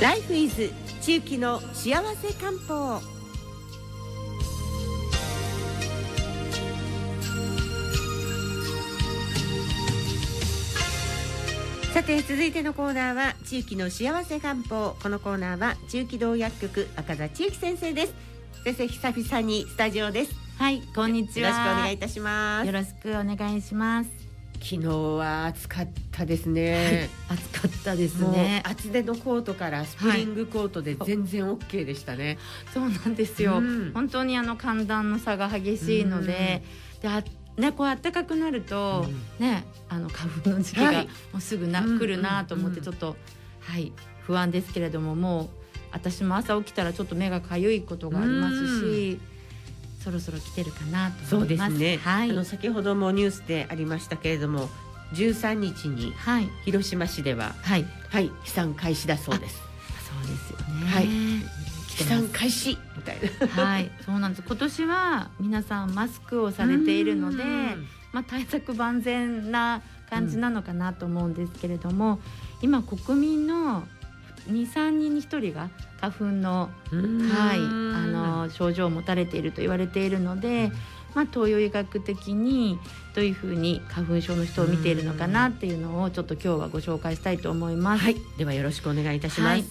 ライフイズ地域の幸せ漢方。さて続いてのコーナーは地域の幸せ漢方。このコーナーは中期道薬局赤座千幸先生です。先生久々にスタジオです。はいこんにちは。よろしくお願いいたします。よろしくお願いします昨日は暑かったですね、はい、暑かったですね。厚手のコートからスプリングコートで全然 OK でしたね、はい、そうなんですよ、うん、本当にあの寒暖の差が激しいので、であね、こう暖かくなると、うん、ねあの花粉の時期がもうすぐな、はい、来るなと思ってちょっと、はい不安ですけれどももう私も朝起きたらちょっと目がかゆいことがありますし。そろそろ来てるかなと思います。そうですね。はい。あの先ほどもニュースでありましたけれども、13日に広島市では、はい、はい、飛散開始だそうです。そうですよね。はい。飛散開始みたいな。はい、そうなんです。今年は皆さんマスクをされているので、まあ対策万全な感じなのかなと思うんですけれども、うん、今国民の23人に1人が花粉の,、はい、あの症状を持たれていると言われているので、まあ、東洋医学的にどういうふうに花粉症の人を見ているのかなっていうのをちょっと今日はご紹介したいと思います。はい、ではよろしくお願いいたします。はい、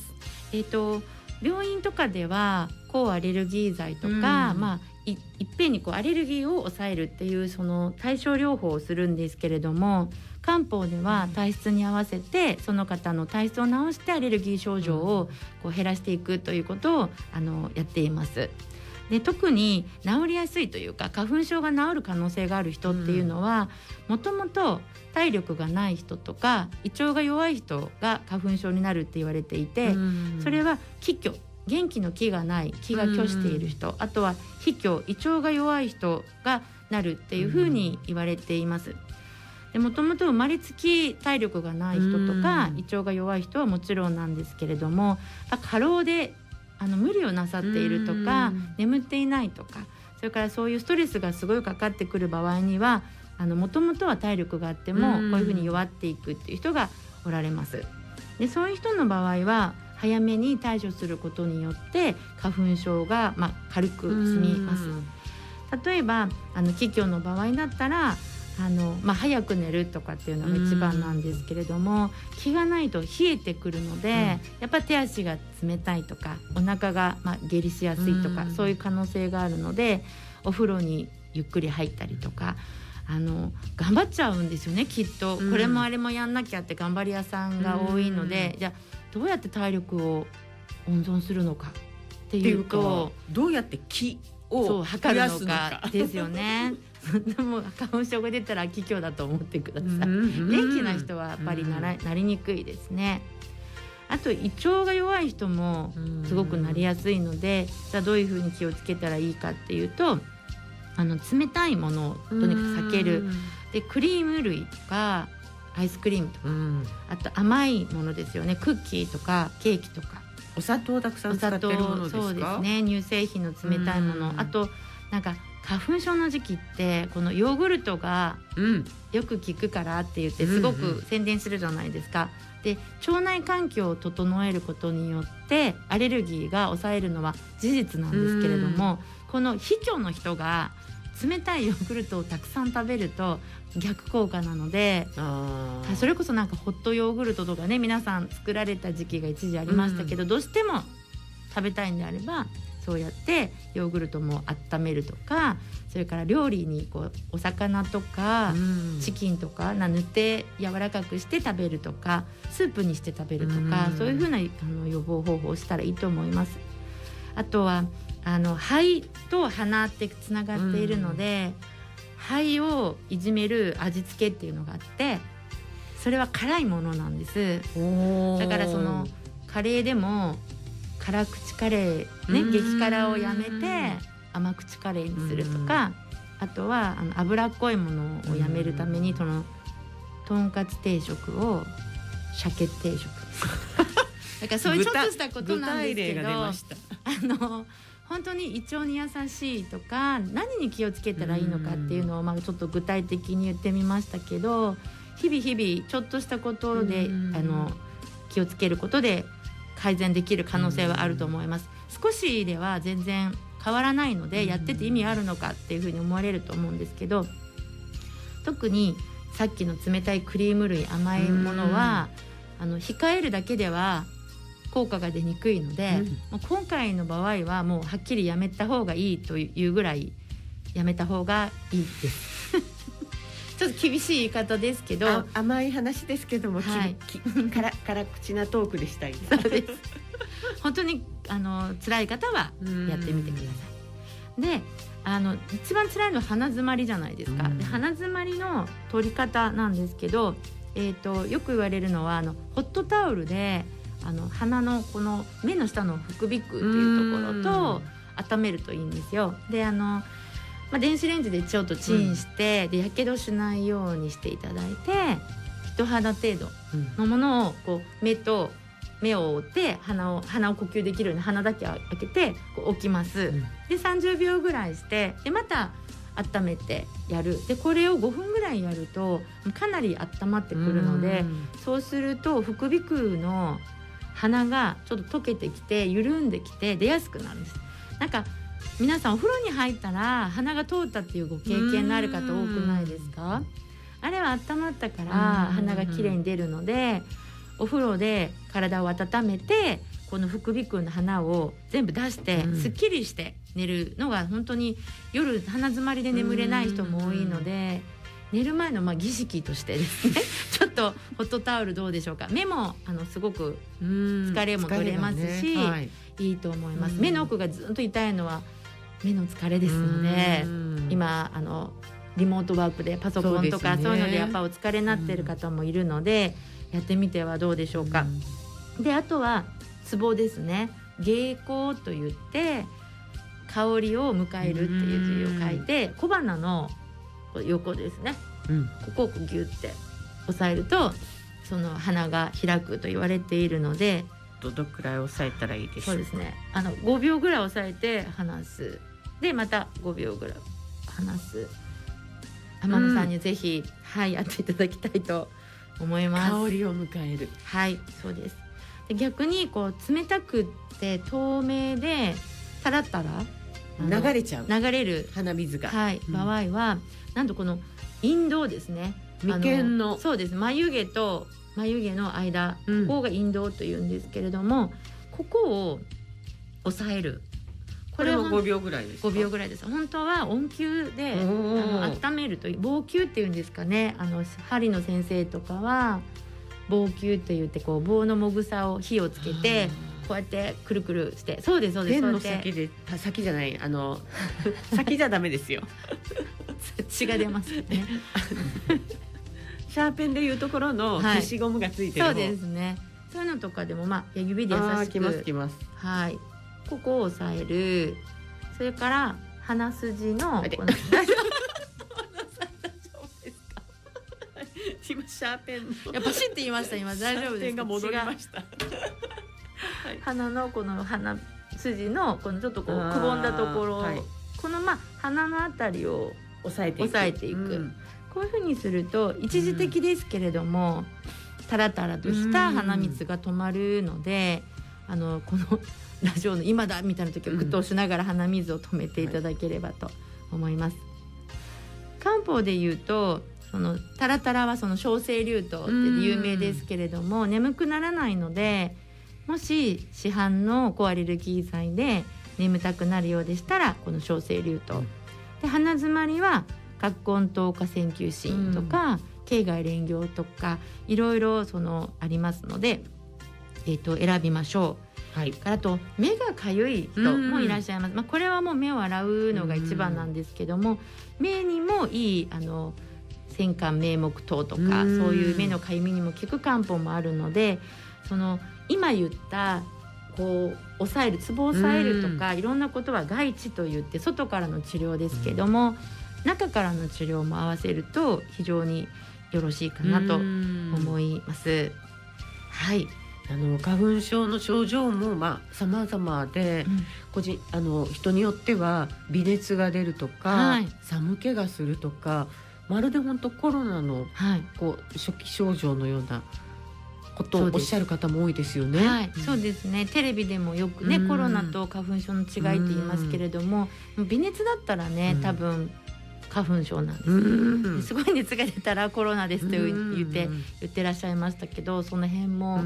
えっ、ー、と病院とかでは抗アレルギー剤とか、まあいいっぺんにこうアレルギーを抑えるっていうその対症療法をするんですけれども漢方では体質に合わせてその方の体質を治してアレルギー症状をこう減らしていくということをあのやっています。で特に治りやすいというか花粉症が治る可能性がある人っていうのはもともと体力がない人とか胃腸が弱い人が花粉症になるって言われていて、それは気虚元気の気がない気が虚している人、あとは脾虚胃腸が弱い人がなるっていうふうに言われています。もともと生まれつき体力がない人とか胃腸が弱い人はもちろんなんですけれども過労であの無理をなさっているとか眠っていないとかそれからそういうストレスがすごいかかってくる場合にはもともとは体力があってもこういうふうに弱っていくっていう人がおられます。でそういう人の場合は早めに対処することによって花粉症が、まあ、軽く済みます。例えばあの気虚の場合だったらあの、まあ、早く寝るとかっていうのが一番なんですけれども気がないと冷えてくるので、うん、やっぱ手足が冷たいとかお腹がまあ下痢しやすいとか、うん、そういう可能性があるのでお風呂にゆっくり入ったりとか。あの頑張っちゃうんですよねきっと、これもあれもやんなきゃって頑張り屋さんが多いので、じゃあどうやって体力を温存するのかっていうとどうやって気を測るのかですよね。でも花粉症が出たら気虚だと思ってください、元気な人はやっぱりなら、なりにくいですね。あと胃腸が弱い人もすごくなりやすいので、じゃあどういうふうに気をつけたらいいかっていうとあの冷たいものをとにかく避ける。でクリーム類とかアイスクリームとか、あと甘いものですよね。クッキーとかケーキとか。お砂糖たくさん使ってるものですか？そうですね。乳製品の冷たいもの。あとなんか花粉症の時期ってこのヨーグルトがよく効くからって言ってすごく宣伝するじゃないですか。で腸内環境を整えることによってアレルギーが抑えるのは事実なんですけれども、この卑怯の人が冷たいヨーグルトをたくさん食べると逆効果なのでそれこそなんかホットヨーグルトとかね皆さん作られた時期が一時ありましたけど、どうしても食べたいんであればそうやってヨーグルトも温めるとかそれから料理にこうお魚とかチキンとかな塗って柔らかくして食べるとかスープにして食べるとかそういうふうなあの予防方法をしたらいいと思います。あとはあの肺と鼻ってつながっているので、肺をいじめる味付けっていうのがあってそれは辛いものなんです。だからそのカレーでも辛口カレーね激辛をやめて甘口カレーにするとかあとはあの脂っこいものをやめるためにそのとんかつ定食を鮭定食。だからそういうちょっとしたことなんですけどあの本当に胃腸に優しいとか何に気をつけたらいいのかっていうのをまあちょっと具体的に言ってみましたけど日々日々ちょっとしたことであの気をつけることで改善できる可能性はあると思います。少しでは全然変わらないのでやってて意味あるのかっていうふうに思われると思うんですけど特にさっきの冷たいクリーム類甘いものはあの控えるだけでは効果が出にくいので、うん、今回の場合はもうはっきりやめた方がいいというぐらいやめた方がいいです。ちょっと厳しい言い方ですけど甘い話ですけども、はい、から辛口なトークでしたいそうです本当にあの辛い方はやってみてください。であの一番辛いのは鼻づまりじゃないですか。で鼻づまりの取り方なんですけど、えーと、よく言われるのはあのホットタオルであの鼻のこの目の下の副鼻腔っていうところと温めるといいんですよ。であのまあ、電子レンジでちょっとチンして、うん、でやけどしないようにしていただいて人肌程度のものをこう目と目を覆って鼻を鼻を呼吸できるように鼻だけ開けてこう置きます。うん、で30秒ぐらいしてでまた温めてやるでこれを5分ぐらいやるとかなり温まってくるのでそうすると副鼻腔の鼻がちょっと溶けてきて緩んできて出やすくなるんです。なんか皆さんお風呂に入ったら鼻が通ったっていうご経験のある方多くないですか？あれは温まったから鼻がきれいに出るのでお風呂で体を温めてこの副鼻腔の鼻を全部出してすっきりして寝るのが本当に夜鼻づまりで眠れない人も多いので寝る前のまあ儀式としてですね ちょっとホットタオルどうでしょうか。目もあのすごく疲れも取れますし、ね。はい、いいと思います。目の奥がずっと痛いのは目の疲れですので今あのリモートワークでパソコンとかそういうのでやっぱお疲れになってる方もいるので、やってみてはどうでしょうか。であとはツボですね。芸香と言って香りを迎えるっていう字を書いて小花の横ですね、うん、ここをギュって押さえるとその花が開くと言われているのでどのくらい押さえたらいいでしょうそうですね。あの5秒ぐらい押さえて離す。でまた5秒ぐらい話す。天野さんにぜひ、うん、はいやっていただきたいと思います。香りを迎える。はいそうです。で逆にこう冷たくって透明でタラタラ流れちゃう。流れる。鼻水が、はい、うん、場合はなんとこの陰道ですね。眉間の。そうです。眉毛と眉毛の間、うん、ここが陰道というんですけれどもここを押さえる。これも5秒ぐらいです5秒ぐらいです。本当は温灸であの温めるという防灸っていうんですかね。あの針の先生とかは防灸と言ってこう棒のもぐさを火をつけてこうやってくるくるして。そうですそうですペンの先で先じゃないあの 先じゃダメですよ。血が出ますね。シャーペンでいうところの消しゴムがついてる、はい、そうですね。そういうのとかでもまあ指で優しく。きますきます。はい。ここを押さえる。それから鼻筋の 今シャーペンいやパシって言いました今。大丈夫です。が。戻りました、鼻のこの鼻筋のこのちょっとこうくぼんだところ、はい、このまあ鼻のあたりを押さえていく。押さえていく、うん、こういうふうにすると一時的ですけれども、うん、タラタラとした鼻水が止まるので、あのこの ラジオの今だみたいな時はグッと押しながら鼻水を止めていただければと思います。漢方で言うとそのタラタラはその小生竜頭って有名ですけれども眠くならないのでもし市販の抗アレルギー剤で眠たくなるようでしたらこの小生竜頭、で鼻づまりは葛根糖化線球心とか、経外連行とかいろいろそのありますので、えー、と選びましょう。はい、あと目がかゆい人もいらっしゃいます、まあ、これはもう目を洗うのが一番なんですけども目にもいいあの戦艦名目糖とかそういう目のかゆみにも効く漢方もあるのでその今言ったこう抑えるツボを抑えるとかいろんなことは外地と言って外からの治療ですけども中からの治療も合わせると非常によろしいかなと思います。はい。あの花粉症の症状もまあ様々で、うん、個人あの人によっては微熱が出るとか、はい、寒気がするとかまるで本当コロナの、はい、こう初期症状のようなことをおっしゃる方も多いですよね。はい、そうですね。テレビでもよくね、コロナと花粉症の違いって言いますけれども、微熱だったらね、多分花粉症なんです、ね、すごい熱が出たらコロナですと言って言ってらっしゃいましたけどその辺も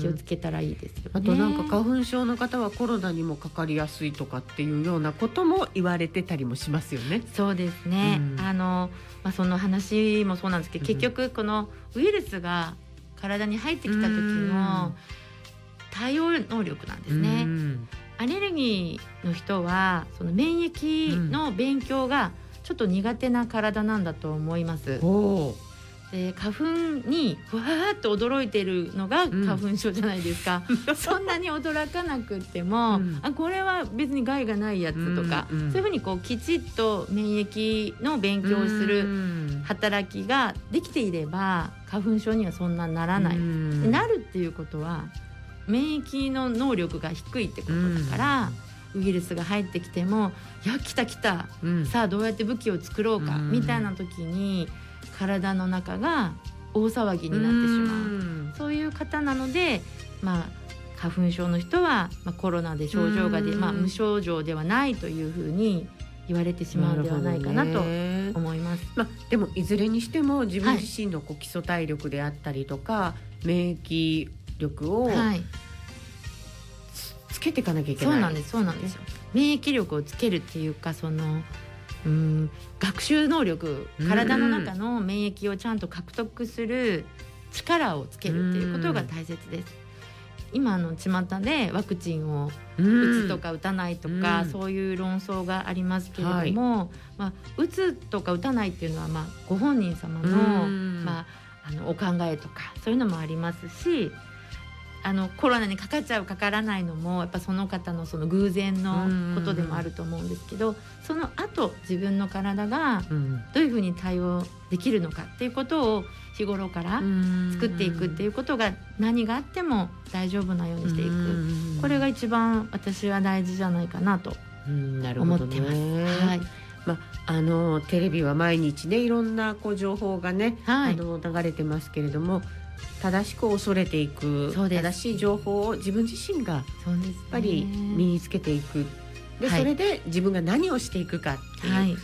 気をつけたらいいですよ、ね、あとなんか花粉症の方はコロナにもかかりやすいとかっていうようなことも言われてたりもしますよね。そうですね、あのまあ、その話もそうなんですけど結局このウイルスが体に入ってきた時の対応能力なんですね。アレルギーの人はその免疫の勉強が、うんちょっと苦手な体なんだと思います。で花粉にふわーっと驚いてるのが花粉症じゃないですか、うん、そんなに驚かなくても、うん、あこれは別に害がないやつとか、うんうん、そういうふうにこうきちっと免疫の勉強をする働きができていれば花粉症にはそんなならない。なるっていうことは免疫の能力が低いってことだから。ウイルスが入ってきても「いや来た来た、うん、さあどうやって武器を作ろうか」みたいな時に体の中が大騒ぎになってしまう。そういう方なのでまあ花粉症の人は、まあ、コロナで症状がで、まあ、無症状ではないというふうに言われてしまうんではないかなと思います。まあ、でもいずれにしても自分自身のこう基礎体力であったりとか、はい、免疫力を、はい。つけていかなきゃいけない。そうなんですそうなんですよ。免疫力をつけるっていうかそのうん学習能力体の中の免疫をちゃんと獲得する力をつけるっていうことが大切です。今の巷でワクチンを打つとか打たないとか、そういう論争がありますけれども、はい、まあ、打つとか打たないっていうのは、まあ、ご本人様の,、まあ、あのお考えとかそういうのもありますしあのコロナにかかっちゃうかからないのもやっぱその方のその偶然のことでもあると思うんですけどその後自分の体がどういうふうに対応できるのかっていうことを日頃から作っていくっていうことが何があっても大丈夫なようにしていく。これが一番私は大事じゃないかなと思ってます。はい。まあ、あのテレビは毎日ねいろんなこう情報がね、はい、あの流れてますけれども正しく恐れていく正しい情報を自分自身がやっぱり身につけていく。で、それで自分が何をしていくかっていう、はい、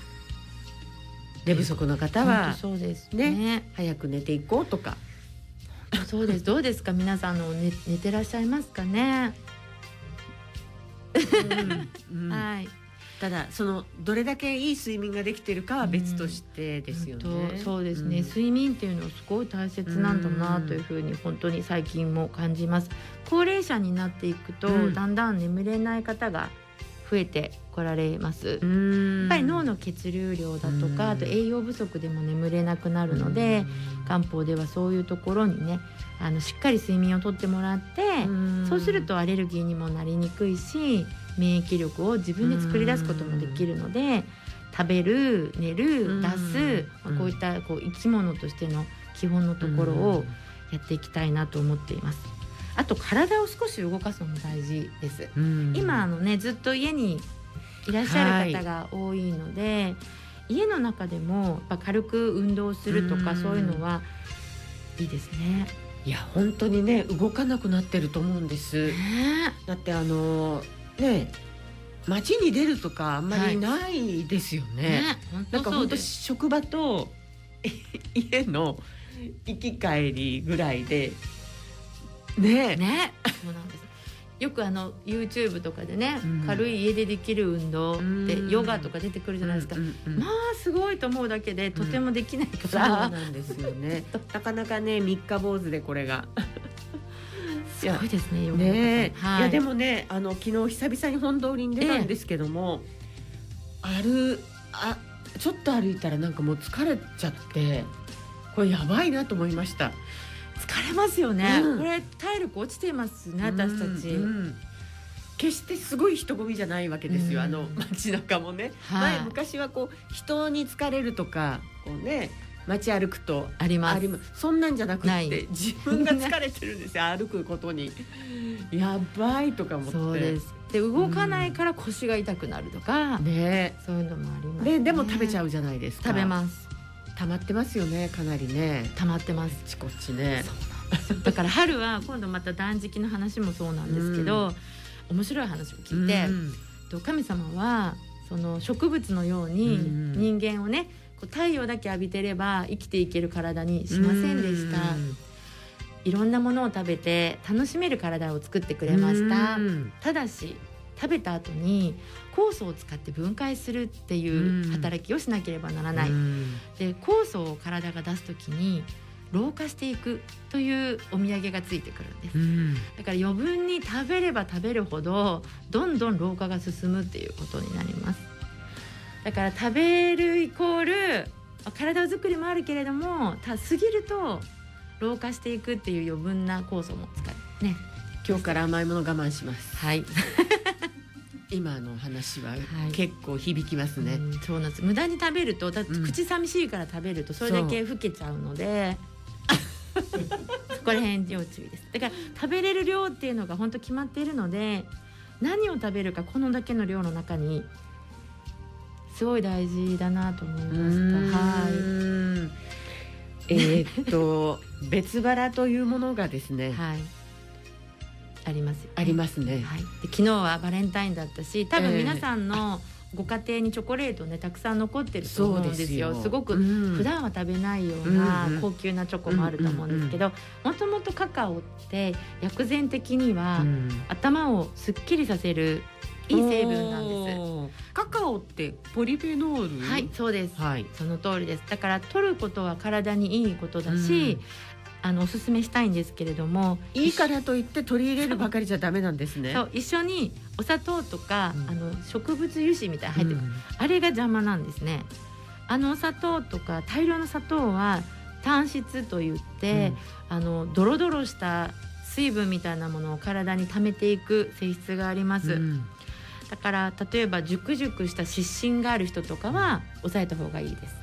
寝不足の方はそうですね、ね、早く寝ていこうとか。そうです。どうですか？皆さんの寝寝てらっしゃいますかね、うんうん、はいただそのどれだけいい睡眠ができてるかは別としてですよね。うん、そうですね、うん、睡眠っていうのはすごい大切なんだなというふうに本当に最近も感じます。高齢者になっていくと、うん、だんだん眠れない方が増えてこられます。やっぱり脳の血流量だとかあと栄養不足でも眠れなくなるので漢方ではそういうところにねあのしっかり睡眠をとってもらってそうするとアレルギーにもなりにくいし免疫力を自分で作り出すこともできるので食べる寝る出す、まあ、こういったこう生き物としての基本のところをやっていきたいなと思っています。あと体を少し動かすのも大事です。今あのねずっと家にいらっしゃる方が多いので、はい、家の中でもやっぱ軽く運動するとかそういうのはいいですね。いや本当にね動かなくなってると思うんです。ね、だってあのね街に出るとかあんまりないですよね。はいねなんか本当職場と 家の行き帰りぐらいでね。ねそうなんです。よくあの YouTube とかでね、うん、軽い家でできる運動ってヨガとか出てくるじゃないですか、うんうんうん、まあすごいと思うだけでとてもできないから、そうなんですよね。なかなかね三日坊主でこれがすごいですね。ね、はい、いやでもね、あの昨日久々に本通りに出たんですけども、ええ、歩あちょっと歩いたらなんかもう疲れちゃって、これやばいなと思いました。疲れますよね。うん、これ体力落ちてますね、私たち。うんうん。決してすごい人混みじゃないわけですよ、うん、あの街中もね、はい、前昔はこう人に疲れるとかこうね街歩くとあります。そんなんじゃなくて自分が疲れてるんですよ。歩くことに。やばいとか思って。そうです。で動かないから腰が痛くなるとか、うん、ね。そういうのもあります、ね、ででも食べちゃうじゃないですか。食べます。溜まってますよねかなりね。溜まってます。ちこっちね。だから春は今度また断食の話もそうなんですけど、うん、面白い話を聞いて、うん、神様はその植物のように人間をねこう太陽だけ浴びてれば生きていける体にしませんでした。いろんなものを食べて楽しめる体を作ってくれました。ただし食べた後に酵素を使って分解するっていう働きをしなければならない。で酵素を体が出す時に老化していくというお土産がついてくるんです、うん、だから余分に食べれば食べるほどどんどん老化が進むっていうことになりますだから食べるイコール体作りもあるけれどもた過ぎると老化していくっていう余分な酵素も使う。ね。今日から甘いもの我慢しますはい。今の話は結構響きますね、はいうん、そうなんです。無駄に食べるとだ口寂しいから食べるとそれだけ老けちゃうので、そこら辺要注意です。だから食べれる量っていうのが本当決まっているので何を食べるかこのだけの量の中にすごい大事だなと思いましたはい。えー、っと別腹というものがですね、はい。あります、ね、ありますね。はい。で昨日はバレンタインだったし、多分皆さんのご家庭にチョコレートねたくさん残ってると思うんですよ。すごく、普段は食べないような高級なチョコもあると思うんですけど、もともとカカオって薬膳的には、頭をすっきりさせるいい成分なんです。カカオってポリフェノール？はいそうです、はい、その通りです。だから取ることは体にいいことだし、あのおすすめしたいんですけれどもいいからといって取り入れるばかりじゃダメなんですね。そう一緒にお砂糖とか、うん、あの植物油脂みたいな入ってる、うん、あれが邪魔なんですね。あのお砂糖とか大量の砂糖は単質といって、うん、あのドロドロした水分みたいなものを体に溜めていく性質があります、だから例えば熟熟した湿疹がある人とかは抑えた方がいいです。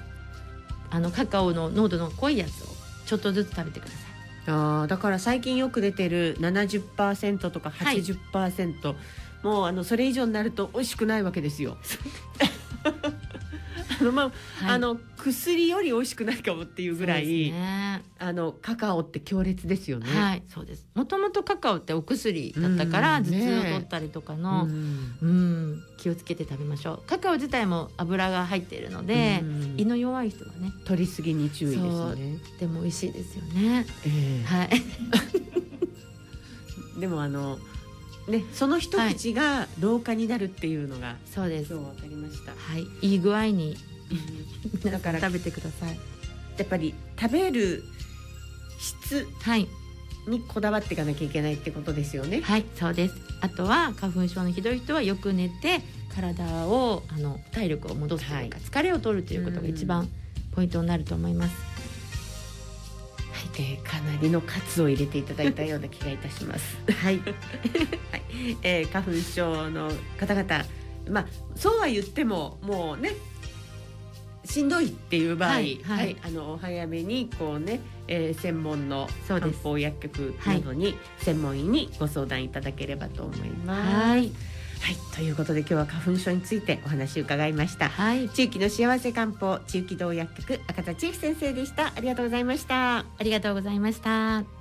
あのカカオの濃度の濃いやつをちょっとずつ食べてください。あだから最近よく出てる70%とか80%、はい、もうあのそれ以上になると美味しくないわけですよ。あ のまあ、はい、あの薬より美味しくないかもっていうぐらい、ね、あのカカオって強烈ですよね。はい、そうです。もともとカカオってお薬だったから、頭痛を取ったりとかの、うん、うん、気をつけて食べましょう。カカオ自体も油が入っているので、胃の弱い人はね、取りすぎに注意ですね。でも美味しいですよね。えー、はい。でもあの。ね、その一口が老化になるっていうのが、そうです。今日わかりました。はい、いい具合にだから食べてください。やっぱり食べる質にこだわっていかなきゃいけないってことですよね。はいそうです。あとは花粉症のひどい人はよく寝て体をあの体力を戻すというか、はい、疲れを取るということが一番ポイントになると思います。はい、えー、かなりのカツを入れていただいたような気がいたします。はい、はい。えー、花粉症の方々まあそうは言ってももうねしんどいっていう場合、はい、はい、あの早めにこうね、えー、専門の漢方薬局などに専門医にご相談いただければと思います。はいはい、ということで今日は花粉症についてお話を伺いました。はい、地域の幸せ漢方地域道薬局赤田千恵先生でした。ありがとうございました。ありがとうございました。